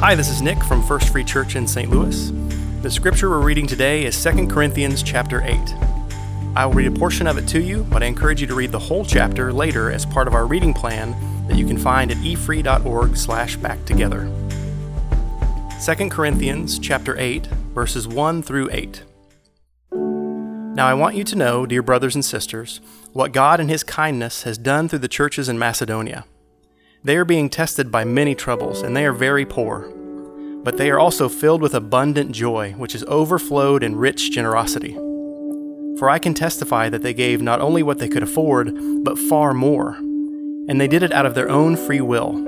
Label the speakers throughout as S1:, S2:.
S1: Hi, this is Nick from First Free Church in St. Louis. The scripture we're reading today is 2 Corinthians chapter 8. I will read a portion of it to you, but I encourage you to read the whole chapter later as part of our reading plan that you can find at efree.org slash back together. 2 Corinthians chapter 8, verses 1 through 8. Now I want you to know, dear brothers and sisters, what God in His kindness has done through the churches in Macedonia. They are being tested by many troubles, and they are very poor. But they are also filled with abundant joy, which is overflowed in rich generosity. For I can testify that they gave not only what they could afford, but far more. And they did it out of their own free will.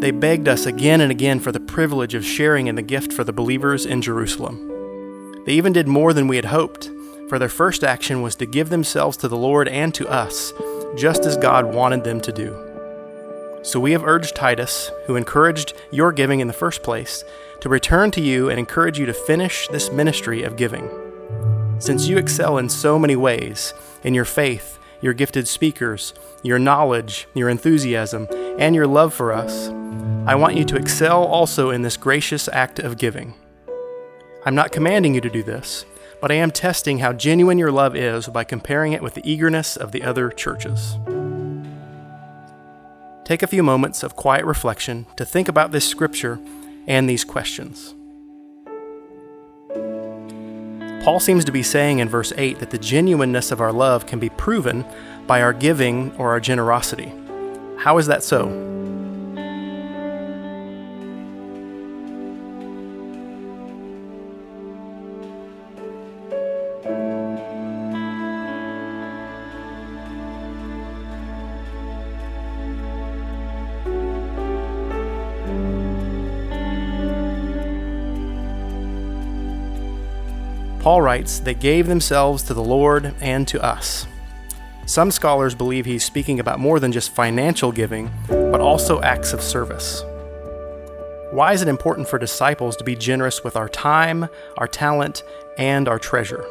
S1: They begged us again and again for the privilege of sharing in the gift for the believers in Jerusalem. They even did more than we had hoped, for their first action was to give themselves to the Lord and to us, just as God wanted them to do. So we have urged Titus, who encouraged your giving in the first place, to return to you and encourage you to finish this ministry of giving. Since you excel in so many ways in your faith, your gifted speakers, your knowledge, your enthusiasm, and your love for us, I want you to excel also in this gracious act of giving. I'm not commanding you to do this, but I am testing how genuine your love is by comparing it with the eagerness of the other churches. Take a few moments of quiet reflection to think about this scripture and these questions. Paul seems to be saying in verse 8 that the genuineness of our love can be proven by our giving or our generosity. How is that so? Paul writes, they gave themselves to the Lord and to us. Some scholars believe he's speaking about more than just financial giving, but also acts of service. Why is it important for disciples to be generous with our time, our talent, and our treasure?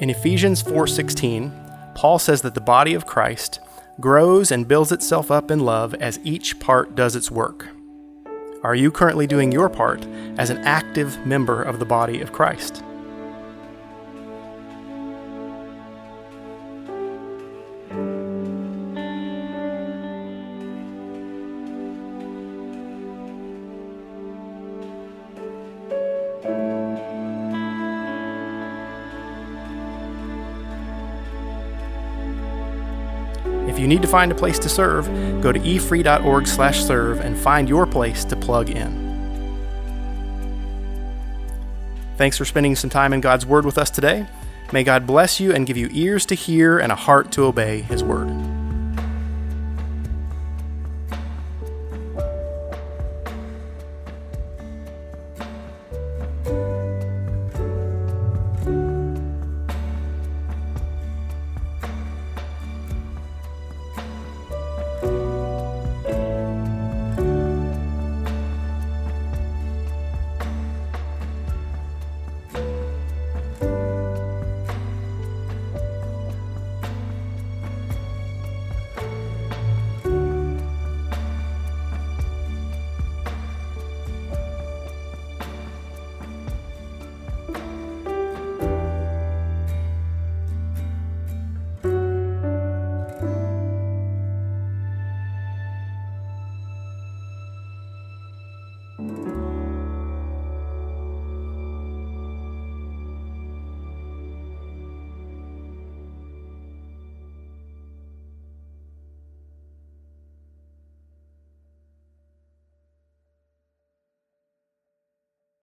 S1: In Ephesians 4:16, Paul says that the body of Christ grows and builds itself up in love as each part does its work. Are you currently doing your part as an active member of the body of Christ? You need to find a place to serve, go to efree.org/serve and find your place to plug in. Thanks for spending some time in God's Word with us today. May God bless you and give you ears to hear and a heart to obey His Word.